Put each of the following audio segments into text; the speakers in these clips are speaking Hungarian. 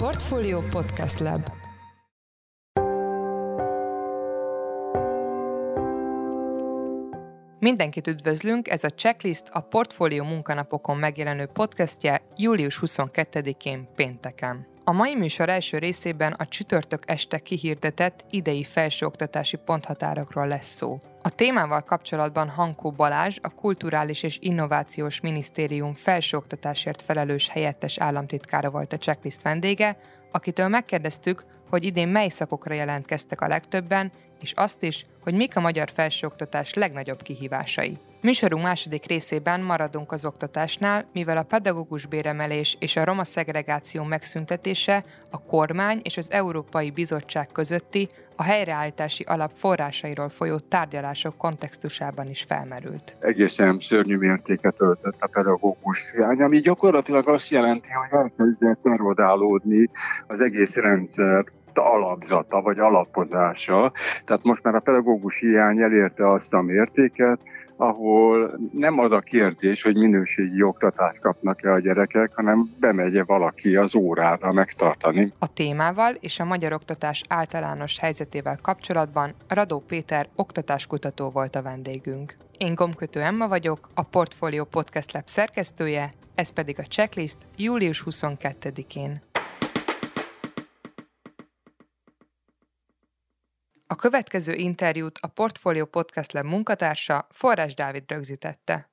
Portfolio Podcast Lab Mindenkit üdvözlünk, ez a Checklist a Portfolio munkanapokon megjelenő podcastje július 22-én pénteken. A mai műsor első részében a csütörtök este kihirdetett idei felsőoktatási ponthatárokról lesz szó. A témával kapcsolatban Hankó Balázs, a Kulturális és Innovációs Minisztérium felsőoktatásért felelős helyettes államtitkára volt a checklist vendége, akitől megkérdeztük, hogy idén mely szakokra jelentkeztek a legtöbben, és azt is, hogy mik a magyar felsőoktatás legnagyobb kihívásai. Műsorunk második részében maradunk az oktatásnál, mivel a pedagógus béremelés és a roma szegregáció megszüntetése a kormány és az Európai Bizottság közötti a helyreállítási alap forrásairól folyó tárgyalások kontextusában is felmerült. Egészen szörnyű mértéket öltött a pedagógus hiány, ami gyakorlatilag azt jelenti, hogy elkezdett erodálódni az egész rendszer alapzata vagy alapozása. Tehát most már a pedagógus hiány elérte azt a mértéket, ahol nem az a kérdés, hogy minőségi oktatást kapnak-e a gyerekek, hanem bemegye valaki az órára megtartani. A témával és a magyar oktatás általános helyzetével kapcsolatban Radó Péter oktatáskutató volt a vendégünk. Én Gomkötő Emma vagyok, a Portfolio Podcast Lab szerkesztője, ez pedig a checklist július 22-én. A következő interjút a Portfolio Podcast Lab munkatársa Forrás Dávid rögzítette.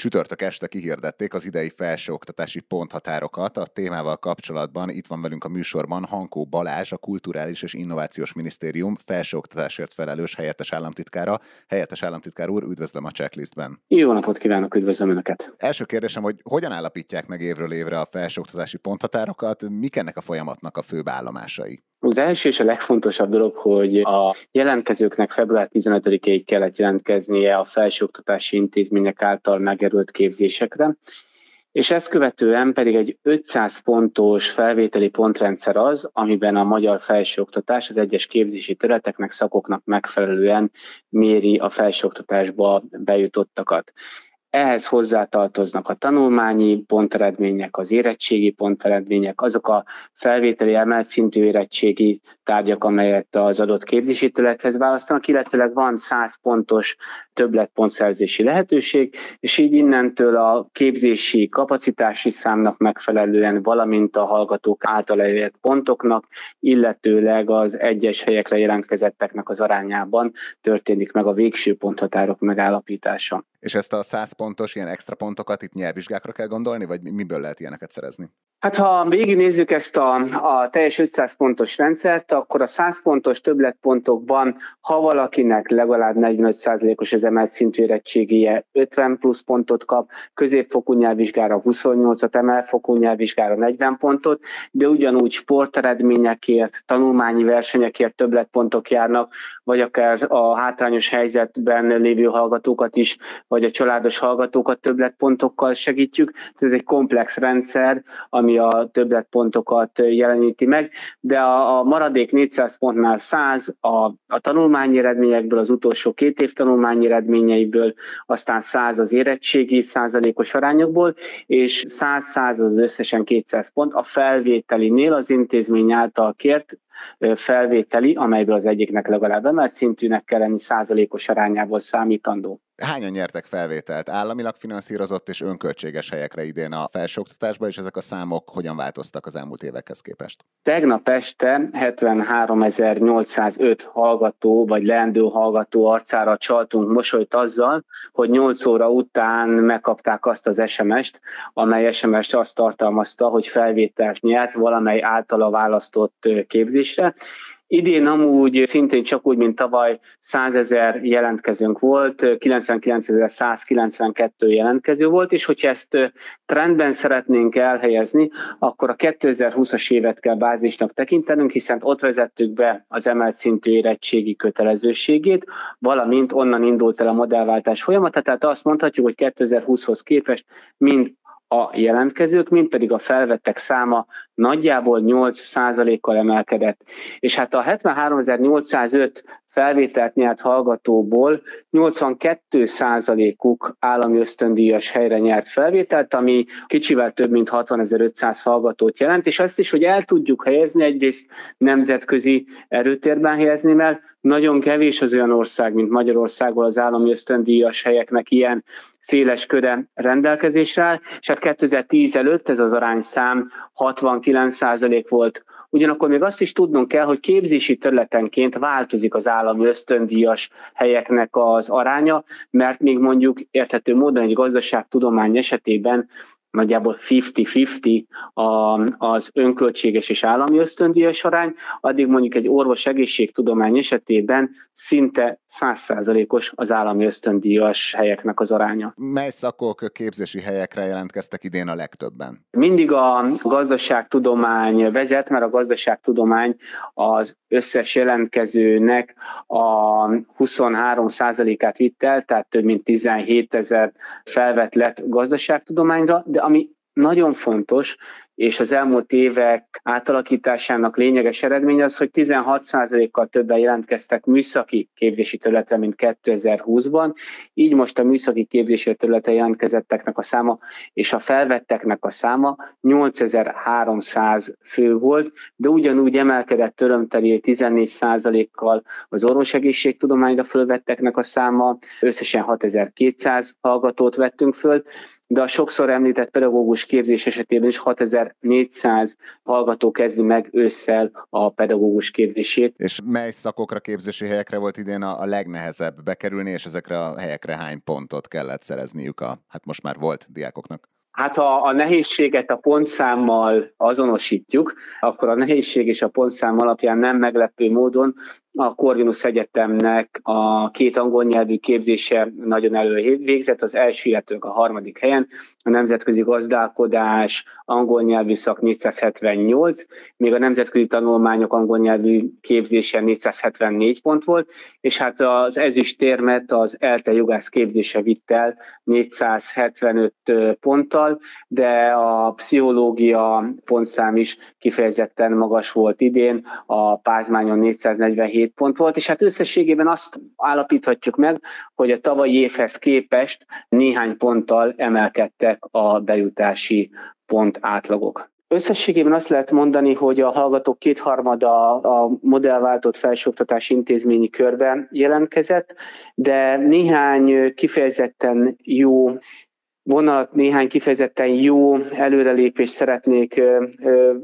Csütörtök este kihirdették az idei felsőoktatási ponthatárokat. A témával kapcsolatban itt van velünk a műsorban Hankó Balázs, a Kulturális és Innovációs Minisztérium felsőoktatásért felelős helyettes államtitkára. Helyettes államtitkár úr, üdvözlöm a checklistben. Jó napot kívánok, üdvözlöm Önöket! Első kérdésem, hogy hogyan állapítják meg évről évre a felsőoktatási ponthatárokat, mik ennek a folyamatnak a főbb állomásai? Az első és a legfontosabb dolog, hogy a jelentkezőknek február 15-ig kellett jelentkeznie a felsőoktatási intézmények által megerült képzésekre, és ezt követően pedig egy 500 pontos felvételi pontrendszer az, amiben a magyar felsőoktatás az egyes képzési területeknek, szakoknak megfelelően méri a felsőoktatásba bejutottakat. Ehhez hozzátartoznak a tanulmányi ponteredmények, az érettségi ponteredmények, azok a felvételi emelt szintű érettségi tárgyak, amelyet az adott képzési területhez választanak, illetőleg van 100 pontos többletpontszerzési lehetőség, és így innentől a képzési kapacitási számnak megfelelően, valamint a hallgatók által elért pontoknak, illetőleg az egyes helyekre jelentkezetteknek az arányában történik meg a végső ponthatárok megállapítása. És ezt a 100 pontos ilyen extra pontokat itt nyelvvizsgákra kell gondolni, vagy miből lehet ilyeneket szerezni? Hát ha végignézzük ezt a, a teljes 500 pontos rendszert, akkor a 100 pontos többletpontokban, ha valakinek legalább 45%-os az emelt szintű érettségije 50 plusz pontot kap, középfokú nyelvvizsgára 28-at, emelfokú nyelvvizsgára 40 pontot, de ugyanúgy sporteredményekért, tanulmányi versenyekért többletpontok járnak, vagy akár a hátrányos helyzetben lévő hallgatókat is, vagy a családos hallgatókat többletpontokkal segítjük. Ez egy komplex rendszer, ami ami a többletpontokat jeleníti meg, de a, a maradék 400 pontnál 100 a, a tanulmányi eredményekből, az utolsó két év tanulmányi eredményeiből, aztán 100 az érettségi százalékos arányokból, és 100-100 az összesen 200 pont a felvételinél az intézmény által kért felvételi, amelyből az egyiknek legalább emelt szintűnek kell lenni százalékos arányából számítandó. Hányan nyertek felvételt? Államilag finanszírozott és önköltséges helyekre idén a felsőoktatásban, és ezek a számok hogyan változtak az elmúlt évekhez képest? Tegnap este 73.805 hallgató vagy leendő hallgató arcára csaltunk mosolyt azzal, hogy 8 óra után megkapták azt az SMS-t, amely SMS-t azt tartalmazta, hogy felvételt nyert valamely általa választott képzésre, Idén amúgy szintén csak úgy, mint tavaly 100 ezer jelentkezőnk volt, 99.192 jelentkező volt, és hogyha ezt trendben szeretnénk elhelyezni, akkor a 2020-as évet kell bázisnak tekintenünk, hiszen ott vezettük be az emelt szintű érettségi kötelezőségét, valamint onnan indult el a modellváltás folyamata, tehát azt mondhatjuk, hogy 2020-hoz képest mind a jelentkezők, mint pedig a felvettek száma nagyjából 8%-kal emelkedett. És hát a 73.805 felvételt nyert hallgatóból 82%-uk állami ösztöndíjas helyre nyert felvételt, ami kicsivel több mint 60.500 hallgatót jelent, és azt is, hogy el tudjuk helyezni, egyrészt nemzetközi erőtérben helyezni, mert nagyon kevés az olyan ország, mint Magyarországból az állami ösztöndíjas helyeknek ilyen széles köre rendelkezésre és hát 2010 előtt ez az arányszám 69% volt. Ugyanakkor még azt is tudnunk kell, hogy képzési területenként változik az állami ösztöndíjas helyeknek az aránya, mert még mondjuk érthető módon egy gazdaságtudomány esetében nagyjából 50-50 az önköltséges és állami ösztöndíjas arány, addig mondjuk egy orvos egészségtudomány esetében szinte 100%-os az állami ösztöndíjas helyeknek az aránya. Mely szakok képzési helyekre jelentkeztek idén a legtöbben? Mindig a gazdaságtudomány vezet, mert a gazdaságtudomány az összes jelentkezőnek a 23%-át vitt el, tehát több mint 17 ezer felvett lett gazdaságtudományra, de ami nagyon fontos, és az elmúlt évek átalakításának lényeges eredménye az, hogy 16%-kal többen jelentkeztek műszaki képzési területre, mint 2020-ban. Így most a műszaki képzési területe jelentkezetteknek a száma és a felvetteknek a száma 8300 fő volt, de ugyanúgy emelkedett örömteli 14%-kal az orvosegészségtudományra fölvetteknek a száma, összesen 6200 hallgatót vettünk föl, de a sokszor említett pedagógus képzés esetében is 6400 hallgató kezdi meg ősszel a pedagógus képzését. És mely szakokra, képzési helyekre volt idén a, a legnehezebb bekerülni, és ezekre a helyekre hány pontot kellett szerezniük a, hát most már volt diákoknak? Hát ha a nehézséget a pontszámmal azonosítjuk, akkor a nehézség és a pontszám alapján nem meglepő módon a Corvinus Egyetemnek a két angol nyelvű képzése nagyon elővégzett, az első, illetve a harmadik helyen, a nemzetközi gazdálkodás angol nyelvű szak 478, még a nemzetközi tanulmányok angol nyelvű képzése 474 pont volt, és hát az ezüstérmet az ELTE jogász képzése vitt el 475 ponttal, de a pszichológia pontszám is kifejezetten magas volt idén, a pázmányon 447 7 pont volt, és hát összességében azt állapíthatjuk meg, hogy a tavalyi évhez képest néhány ponttal emelkedtek a bejutási pont átlagok. Összességében azt lehet mondani, hogy a hallgatók kétharmada a modellváltott felsőoktatási intézményi körben jelentkezett, de néhány kifejezetten jó vonalat, néhány kifejezetten jó előrelépést szeretnék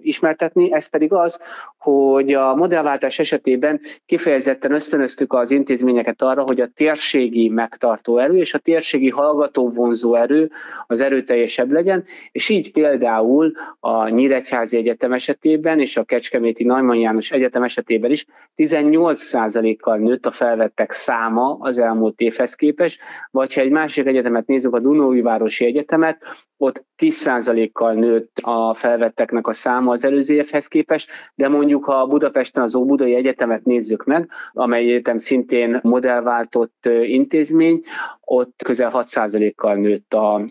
ismertetni, ez pedig az, hogy a modellváltás esetében kifejezetten ösztönöztük az intézményeket arra, hogy a térségi megtartó erő és a térségi hallgató vonzó erő az erőteljesebb legyen, és így például a Nyíregyházi Egyetem esetében és a Kecskeméti Najman János Egyetem esetében is 18%-kal nőtt a felvettek száma az elmúlt évhez képest, vagy ha egy másik egyetemet nézzük, a Dunói-városi Egyetemet, ott 10%-kal nőtt a felvetteknek a száma az előző évhez képest, de mondjuk ha Budapesten az Óbudai Egyetemet nézzük meg, amely egyetem szintén modellváltott intézmény, ott közel 6%-kal nőtt a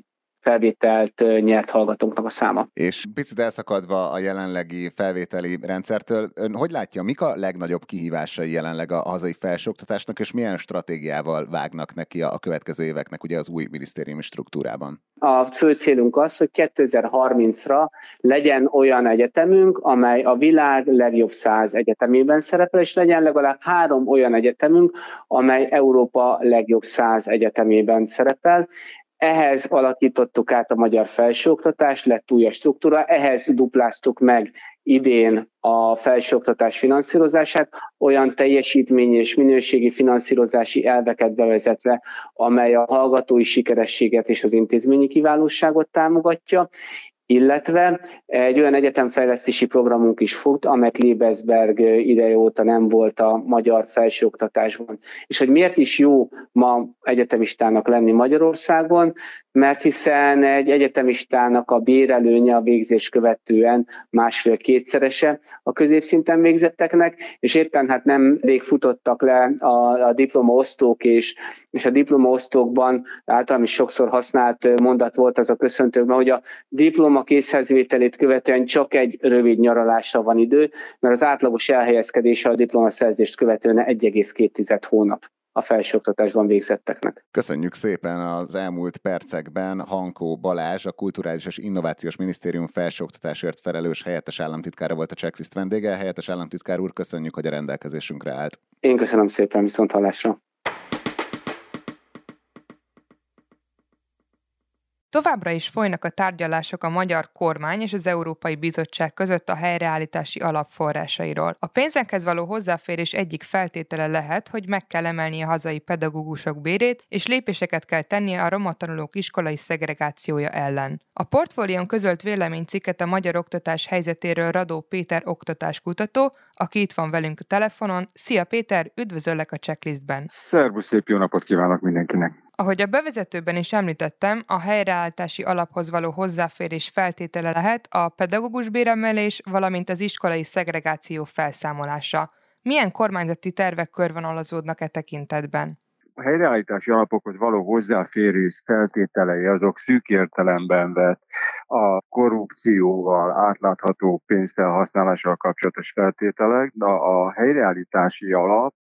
felvételt nyert hallgatóknak a száma. És picit elszakadva a jelenlegi felvételi rendszertől, ön hogy látja, mik a legnagyobb kihívásai jelenleg a hazai felsőoktatásnak, és milyen stratégiával vágnak neki a következő éveknek ugye az új minisztériumi struktúrában? A fő célunk az, hogy 2030-ra legyen olyan egyetemünk, amely a világ legjobb száz egyetemében szerepel, és legyen legalább három olyan egyetemünk, amely Európa legjobb száz egyetemében szerepel. Ehhez alakítottuk át a magyar felsőoktatást, lett új a struktúra, ehhez dupláztuk meg idén a felsőoktatás finanszírozását, olyan teljesítmény és minőségi finanszírozási elveket bevezetve, amely a hallgatói sikerességet és az intézményi kiválóságot támogatja, illetve egy olyan egyetemfejlesztési programunk is fut, amely Lebesberg ideje óta nem volt a magyar felsőoktatásban. És hogy miért is jó ma egyetemistának lenni Magyarországon, mert hiszen egy egyetemistának a bérelőnye a végzés követően másfél-kétszerese a középszinten végzetteknek, és éppen hát nem rég futottak le a, a diplomaosztók, és, és a diplomaosztókban általában is sokszor használt mondat volt az a köszöntőkben, hogy a diploma diploma készhezvételét követően csak egy rövid nyaralásra van idő, mert az átlagos elhelyezkedése a diplomaszerzést követően 1,2 hónap a felsőoktatásban végzetteknek. Köszönjük szépen az elmúlt percekben Hankó Balázs, a Kulturális és Innovációs Minisztérium felsőoktatásért felelős helyettes államtitkára volt a checklist vendége. Helyettes államtitkár úr, köszönjük, hogy a rendelkezésünkre állt. Én köszönöm szépen, viszont hallásra. Továbbra is folynak a tárgyalások a magyar kormány és az Európai Bizottság között a helyreállítási alapforrásairól. A pénzekhez való hozzáférés egyik feltétele lehet, hogy meg kell emelni a hazai pedagógusok bérét, és lépéseket kell tennie a roma tanulók iskolai szegregációja ellen. A portfólión közölt véleménycikket a magyar oktatás helyzetéről Radó Péter oktatáskutató, aki itt van velünk a telefonon. Szia Péter, üdvözöllek a checklistben. Szervusz, szép jó napot kívánok mindenkinek. Ahogy a bevezetőben is említettem, a helyreállítási alaphoz való hozzáférés feltétele lehet a pedagógus béremelés, valamint az iskolai szegregáció felszámolása. Milyen kormányzati tervek körvonalazódnak e tekintetben? a helyreállítási alapokhoz való hozzáférés feltételei azok szűk értelemben vett a korrupcióval, átlátható pénzfelhasználással kapcsolatos feltételek, de a helyreállítási alap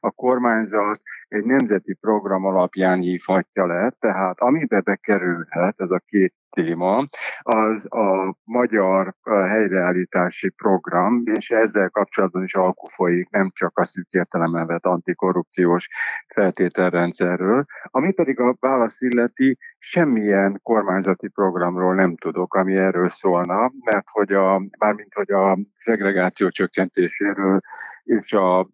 a kormányzat egy nemzeti program alapján hívhatja le, tehát amibe bekerülhet ez a két téma, az a magyar helyreállítási program, és ezzel kapcsolatban is alkú folyik, nem csak a szűk értelemben vett antikorrupciós feltételrendszerről. Ami pedig a válasz illeti, semmilyen kormányzati programról nem tudok, ami erről szólna, mert hogy a, mármint hogy a szegregáció csökkentéséről és a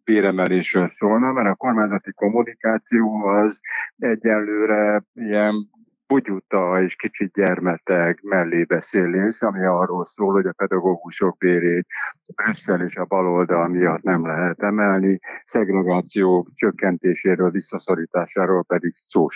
béremelésről szólna, mert a kormányzati kommunikáció az egyelőre ilyen bugyuta és kicsit gyermeteg mellébeszélés, ami arról szól, hogy a pedagógusok bérét Brüsszel és a baloldal miatt nem lehet emelni, szegregáció csökkentéséről, visszaszorításáról pedig szó.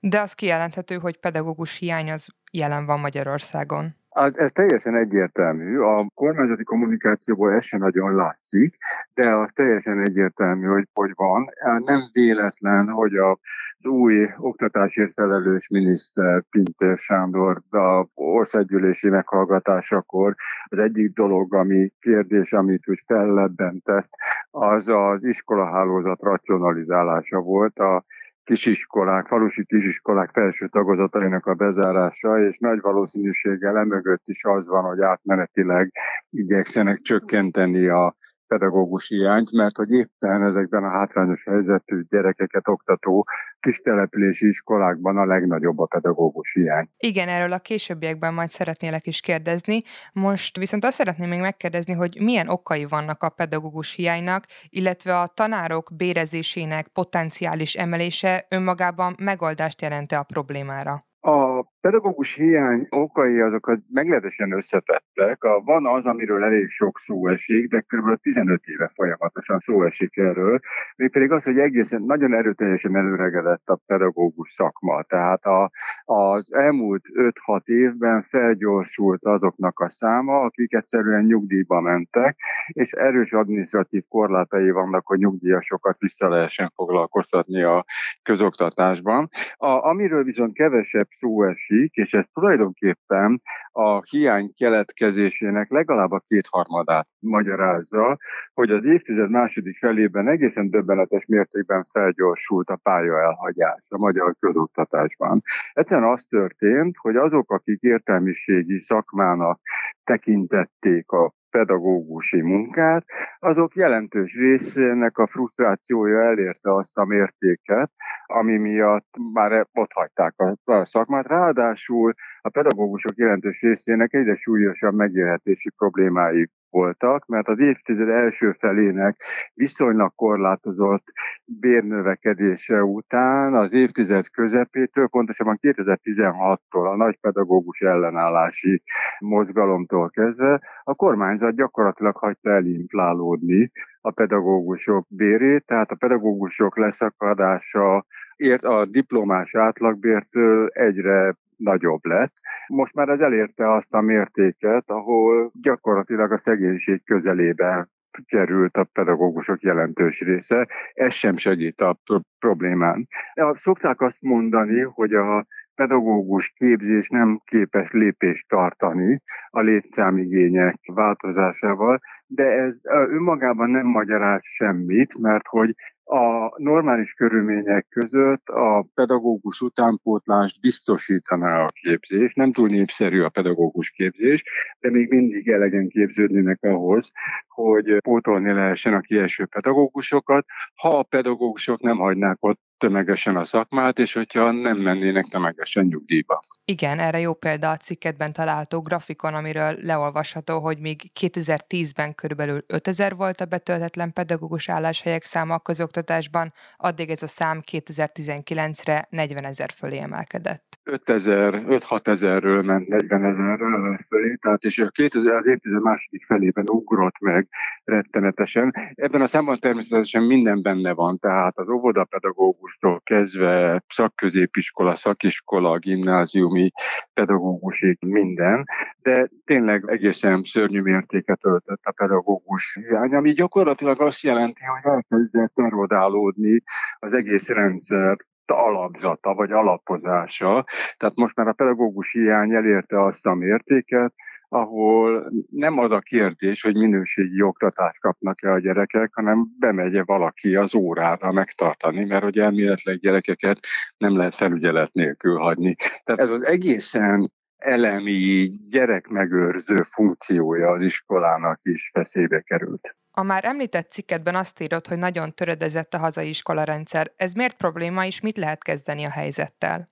De az kijelenthető, hogy pedagógus hiány az jelen van Magyarországon. Az, ez teljesen egyértelmű. A kormányzati kommunikációból ez sem nagyon látszik, de az teljesen egyértelmű, hogy hogy van. Nem véletlen, hogy a az új oktatásért felelős miniszter Pintér Sándor a országgyűlési meghallgatásakor az egyik dolog, ami kérdés, amit úgy fellebbentett, az az iskolahálózat racionalizálása volt. A kisiskolák, falusi kisiskolák felső tagozatainak a bezárása, és nagy valószínűséggel emögött is az van, hogy átmenetileg igyekszenek csökkenteni a pedagógus hiányt, mert hogy éppen ezekben a hátrányos helyzetű gyerekeket oktató kistelepülési iskolákban a legnagyobb a pedagógus hiány. Igen, erről a későbbiekben majd szeretnélek is kérdezni. Most viszont azt szeretném még megkérdezni, hogy milyen okai vannak a pedagógus hiánynak, illetve a tanárok bérezésének potenciális emelése önmagában megoldást jelente a problémára. A pedagógus hiány okai azok meglehetősen összetettek. A, van az, amiről elég sok szó esik, de kb. 15 éve folyamatosan szó esik erről. Mégpedig az, hogy egészen nagyon erőteljesen előregedett a pedagógus szakma. Tehát a, az elmúlt 5-6 évben felgyorsult azoknak a száma, akik egyszerűen nyugdíjba mentek, és erős adminisztratív korlátai vannak, hogy nyugdíjasokat vissza lehessen foglalkoztatni a közoktatásban. A, amiről viszont kevesebb szó esik, és ez tulajdonképpen a hiány keletkezésének legalább a kétharmadát magyarázza, hogy az évtized második felében egészen döbbenetes mértékben felgyorsult a pálya elhagyás a magyar közoktatásban. Egyszerűen az történt, hogy azok, akik értelmiségi szakmának tekintették a pedagógusi munkát, azok jelentős részének a frusztrációja elérte azt a mértéket, ami miatt már ott hagyták a szakmát. Ráadásul a pedagógusok jelentős részének egyre súlyosabb megélhetési problémáik voltak, mert az évtized első felének viszonylag korlátozott bérnövekedése után az évtized közepétől, pontosabban 2016-tól a nagy pedagógus ellenállási mozgalomtól kezdve a kormányzat gyakorlatilag hagyta elinflálódni a pedagógusok bérét, tehát a pedagógusok leszakadása ért a diplomás átlagbértől egyre nagyobb lett. Most már ez elérte azt a mértéket, ahol gyakorlatilag a szegénység közelébe került a pedagógusok jelentős része. Ez sem segít a problémán. Szokták azt mondani, hogy a pedagógus képzés nem képes lépést tartani a létszámigények változásával, de ez önmagában nem magyaráz semmit, mert hogy a normális körülmények között a pedagógus utánpótlást biztosítaná a képzés. Nem túl népszerű a pedagógus képzés, de még mindig elegen képződnének ahhoz, hogy pótolni lehessen a kieső pedagógusokat, ha a pedagógusok nem hagynák ott tömegesen a szakmát, és hogyha nem mennének tömegesen nyugdíjba. Igen, erre jó példa a cikketben található grafikon, amiről leolvasható, hogy még 2010-ben körülbelül 5000 volt a betöltetlen pedagógus álláshelyek száma a közoktatásban, addig ez a szám 2019-re 40 ezer fölé emelkedett. 5000, 5-6 ezerről ment 40 ezerről fölé, tehát és a 2000, az évtized második felében ugrott meg rettenetesen. Ebben a számban természetesen minden benne van, tehát az óvodapedagógustól kezdve szakközépiskola, szakiskola, gimnáziumi pedagógusig minden, de tényleg egészen szörnyű mértéket öltött a pedagógus hiány, ami gyakorlatilag azt jelenti, hogy elkezdett erodálódni az egész rendszer alapzata vagy alapozása. Tehát most már a pedagógus hiány elérte azt a mértéket, ahol nem az a kérdés, hogy minőségi oktatást kapnak-e a gyerekek, hanem bemegye valaki az órára megtartani, mert hogy elméletleg gyerekeket nem lehet felügyelet nélkül hagyni. Tehát ez az egészen elemi gyerekmegőrző funkciója az iskolának is veszélybe került. A már említett cikketben azt írott, hogy nagyon töredezett a hazai iskolarendszer. Ez miért probléma, és mit lehet kezdeni a helyzettel?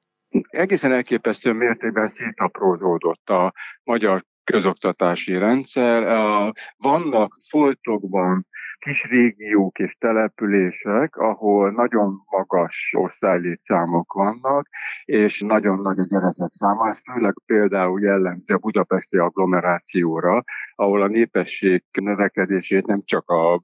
Egészen elképesztő mértékben szétaprózódott a magyar közoktatási rendszer. Vannak foltokban kis régiók és települések, ahol nagyon magas osztálylétszámok vannak, és nagyon nagy a gyerekek száma. Ez főleg például jellemző a budapesti agglomerációra, ahol a népesség növekedését nem csak a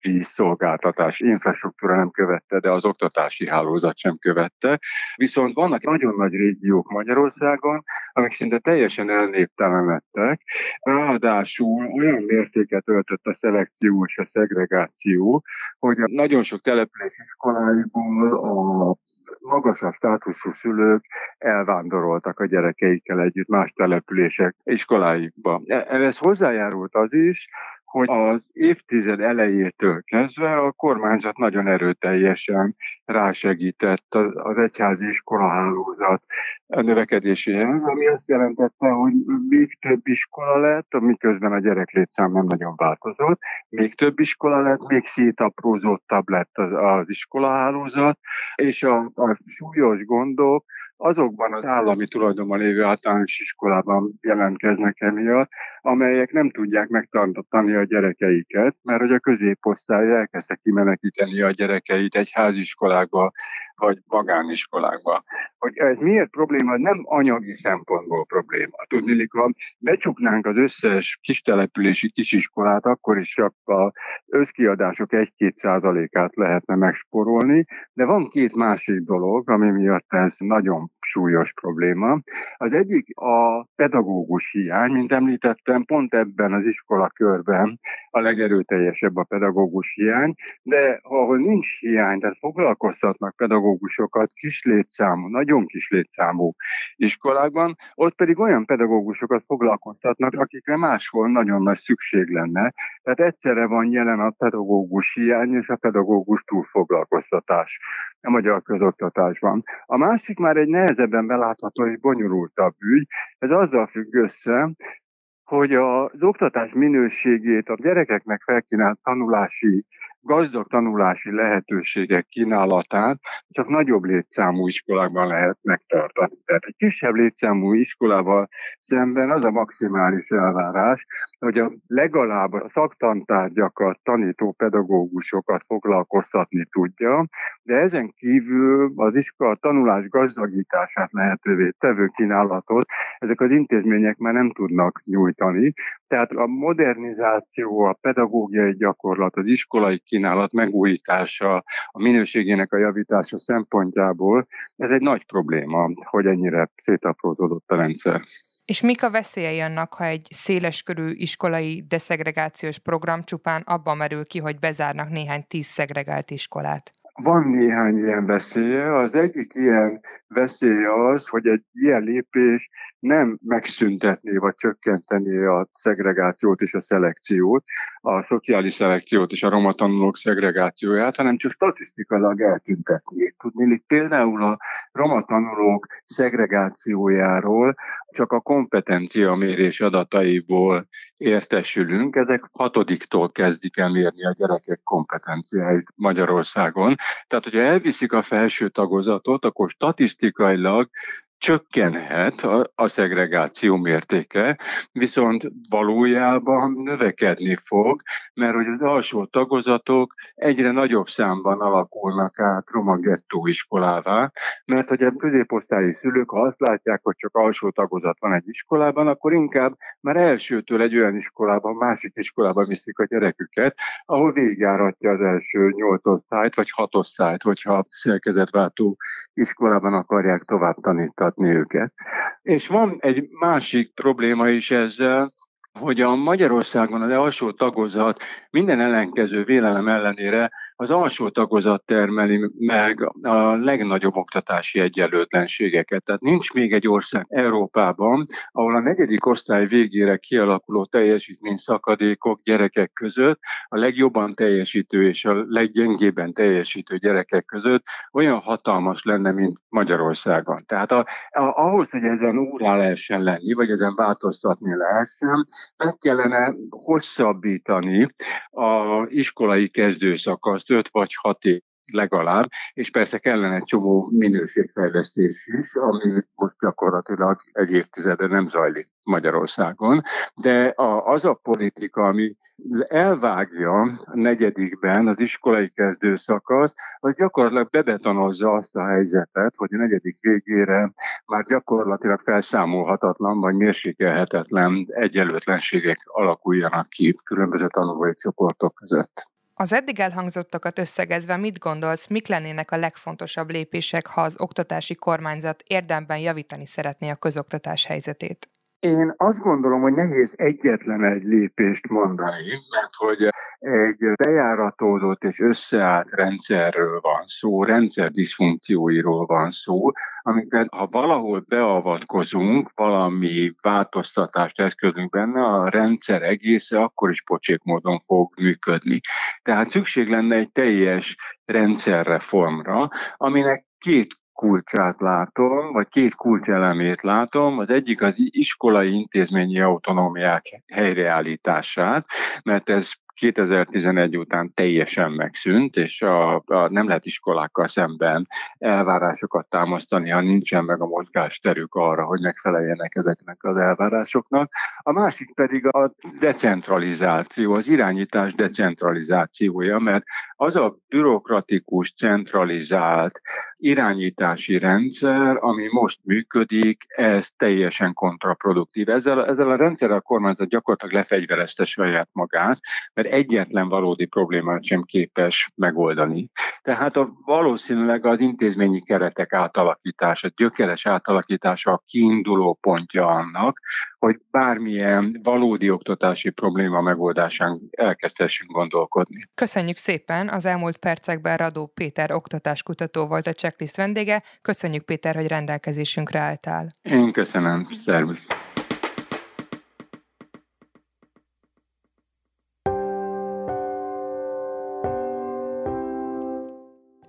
vízszolgáltatás infrastruktúra nem követte, de az oktatási hálózat sem követte. Viszont vannak nagyon nagy régiók Magyarországon, amik szinte teljesen elnéptelenedtek, ráadásul olyan mértéket öltött a szelekció és a szegregáció, hogy nagyon sok település iskoláiból a magasabb státuszú szülők elvándoroltak a gyerekeikkel együtt más települések iskoláikba. E, ez hozzájárult az is, hogy az évtized elejétől kezdve a kormányzat nagyon erőteljesen rásegített az, az egyházi iskolahálózat növekedéséhez, ami azt jelentette, hogy még több iskola lett, miközben a gyereklétszám nem nagyon változott, még több iskola lett, még szétaprózottabb lett az, az iskolahálózat, és a, a súlyos gondok azokban az állami tulajdonban lévő általános iskolában jelentkeznek emiatt, amelyek nem tudják megtartani a gyerekeiket, mert hogy a középosztály elkezdte kimenekíteni a gyerekeit egy háziskolákba, vagy magániskolákba. Hogy ez miért probléma? Nem anyagi szempontból probléma. Tudni, ha becsuknánk az összes kistelepülési kisiskolát, akkor is csak a összkiadások 1-2 százalékát lehetne megsporolni, de van két másik dolog, ami miatt ez nagyon súlyos probléma. Az egyik a pedagógus hiány, mint említettem, pont ebben az iskola körben a legerőteljesebb a pedagógus hiány, de ahol nincs hiány, tehát foglalkoztatnak pedagógusokat kis létszámú, nagyon kis létszámú iskolákban, ott pedig olyan pedagógusokat foglalkoztatnak, akikre máshol nagyon nagy szükség lenne. Tehát egyszerre van jelen a pedagógus hiány és a pedagógus túlfoglalkoztatás a magyar közoktatásban. A másik már egy nehezebben belátható és bonyolultabb ügy, ez azzal függ össze, hogy az oktatás minőségét, a gyerekeknek felkínált tanulási gazdag tanulási lehetőségek kínálatát csak nagyobb létszámú iskolákban lehet megtartani. Tehát egy kisebb létszámú iskolával szemben az a maximális elvárás, hogy a legalább a szaktantárgyakat tanító pedagógusokat foglalkoztatni tudja, de ezen kívül az iskola tanulás gazdagítását lehetővé tevő kínálatot ezek az intézmények már nem tudnak nyújtani. Tehát a modernizáció, a pedagógiai gyakorlat, az iskolai kínálat megújítása, a minőségének a javítása szempontjából ez egy nagy probléma, hogy ennyire szétaprózódott a rendszer. És mik a veszélyei annak, ha egy széleskörű iskolai deszegregációs program csupán abban merül ki, hogy bezárnak néhány tíz szegregált iskolát? Van néhány ilyen veszélye. Az egyik ilyen veszélye az, hogy egy ilyen lépés nem megszüntetné vagy csökkenteni a szegregációt és a szelekciót, a szociális szelekciót és a roma tanulók szegregációját, hanem csak statisztikailag eltüntetni. Tudni, például a roma tanulók szegregációjáról csak a kompetencia mérés adataiból értesülünk. Ezek hatodiktól kezdik el mérni a gyerekek kompetenciáit Magyarországon. Tehát, hogyha elviszik a felső tagozatot, akkor statisztikailag csökkenhet a, a szegregáció mértéke, viszont valójában növekedni fog, mert hogy az alsó tagozatok egyre nagyobb számban alakulnak át roma gettó iskolává, mert hogy a középosztályi szülők, ha azt látják, hogy csak alsó tagozat van egy iskolában, akkor inkább már elsőtől egy olyan iskolában, másik iskolában viszik a gyereküket, ahol végigjáratja az első nyolc osztályt, vagy hat osztályt, hogyha szerkezetváltó iskolában akarják tovább tanítani oktatni őket. És van egy másik probléma is ezzel, hogy a Magyarországon az alsó tagozat minden ellenkező vélelem ellenére az alsó tagozat termeli meg a legnagyobb oktatási egyenlőtlenségeket. Tehát nincs még egy ország Európában, ahol a negyedik osztály végére kialakuló teljesítmény szakadékok gyerekek között a legjobban teljesítő és a leggyengébben teljesítő gyerekek között olyan hatalmas lenne, mint Magyarországon. Tehát a, a, ahhoz, hogy ezen úrá lehessen lenni, vagy ezen változtatni lehessen, meg kellene hosszabbítani a iskolai kezdőszakaszt 5 vagy 6 év legalább, és persze kellene egy csomó minőségfejlesztés is, ami most gyakorlatilag egy évtizede nem zajlik Magyarországon, de a, az a politika, ami elvágja a negyedikben az iskolai kezdőszakaszt, az gyakorlatilag bebetonozza azt a helyzetet, hogy a negyedik végére már gyakorlatilag felszámolhatatlan vagy mérsékelhetetlen egyenlőtlenségek alakuljanak ki különböző tanulói csoportok között. Az eddig elhangzottakat összegezve mit gondolsz, mik lennének a legfontosabb lépések, ha az oktatási kormányzat érdemben javítani szeretné a közoktatás helyzetét? Én azt gondolom, hogy nehéz egyetlen egy lépést mondani, mert hogy egy bejáratódott és összeállt rendszerről van szó, rendszer diszfunkcióiról van szó, amiket ha valahol beavatkozunk, valami változtatást eszközünk benne, a rendszer egésze akkor is pocsék módon fog működni. Tehát szükség lenne egy teljes rendszerreformra, aminek két kulcsát látom, vagy két kulcselemét látom. Az egyik az iskolai intézményi autonómiák helyreállítását, mert ez 2011 után teljesen megszűnt, és a, a nem lehet iskolákkal szemben elvárásokat támasztani, ha nincsen meg a mozgásterük arra, hogy megfeleljenek ezeknek az elvárásoknak. A másik pedig a decentralizáció, az irányítás decentralizációja, mert az a bürokratikus, centralizált irányítási rendszer, ami most működik, ez teljesen kontraproduktív. Ezzel, ezzel a rendszerrel a kormányzat gyakorlatilag lefegyverezte saját magát, mert egyetlen valódi problémát sem képes megoldani. Tehát a, valószínűleg az intézményi keretek átalakítása, gyökeres átalakítása a kiinduló pontja annak, hogy bármilyen valódi oktatási probléma megoldásán elkezdhessünk gondolkodni. Köszönjük szépen! Az elmúlt percekben Radó Péter oktatáskutató volt a checklist vendége. Köszönjük Péter, hogy rendelkezésünkre álltál. Én köszönöm. Szervusz!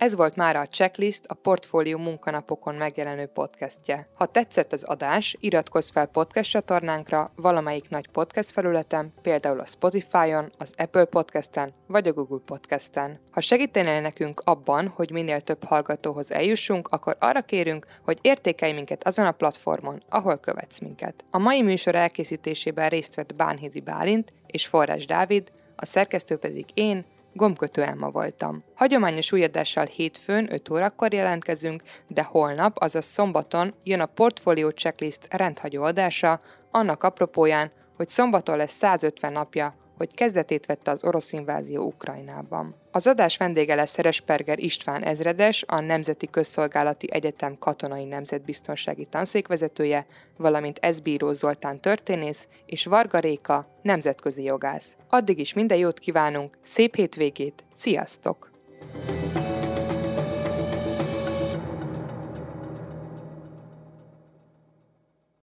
Ez volt már a Checklist, a Portfólió munkanapokon megjelenő podcastje. Ha tetszett az adás, iratkozz fel podcast csatornánkra valamelyik nagy podcast felületen, például a Spotify-on, az Apple Podcast-en vagy a Google Podcast-en. Ha segítenél nekünk abban, hogy minél több hallgatóhoz eljussunk, akkor arra kérünk, hogy értékelj minket azon a platformon, ahol követsz minket. A mai műsor elkészítésében részt vett Bánhidi Bálint és Forrás Dávid, a szerkesztő pedig én, Gombkötő Elma voltam. Hagyományos új adással hétfőn 5 órakor jelentkezünk, de holnap, azaz szombaton jön a Portfolio Checklist rendhagyó adása, annak apropóján, hogy szombaton lesz 150 napja hogy kezdetét vette az orosz invázió Ukrajnában. Az adás vendége lesz Szeresperger István ezredes, a Nemzeti Közszolgálati Egyetem katonai nemzetbiztonsági tanszékvezetője, valamint Ezbíró Zoltán történész és Varga Réka nemzetközi jogász. Addig is minden jót kívánunk, szép hétvégét, sziasztok!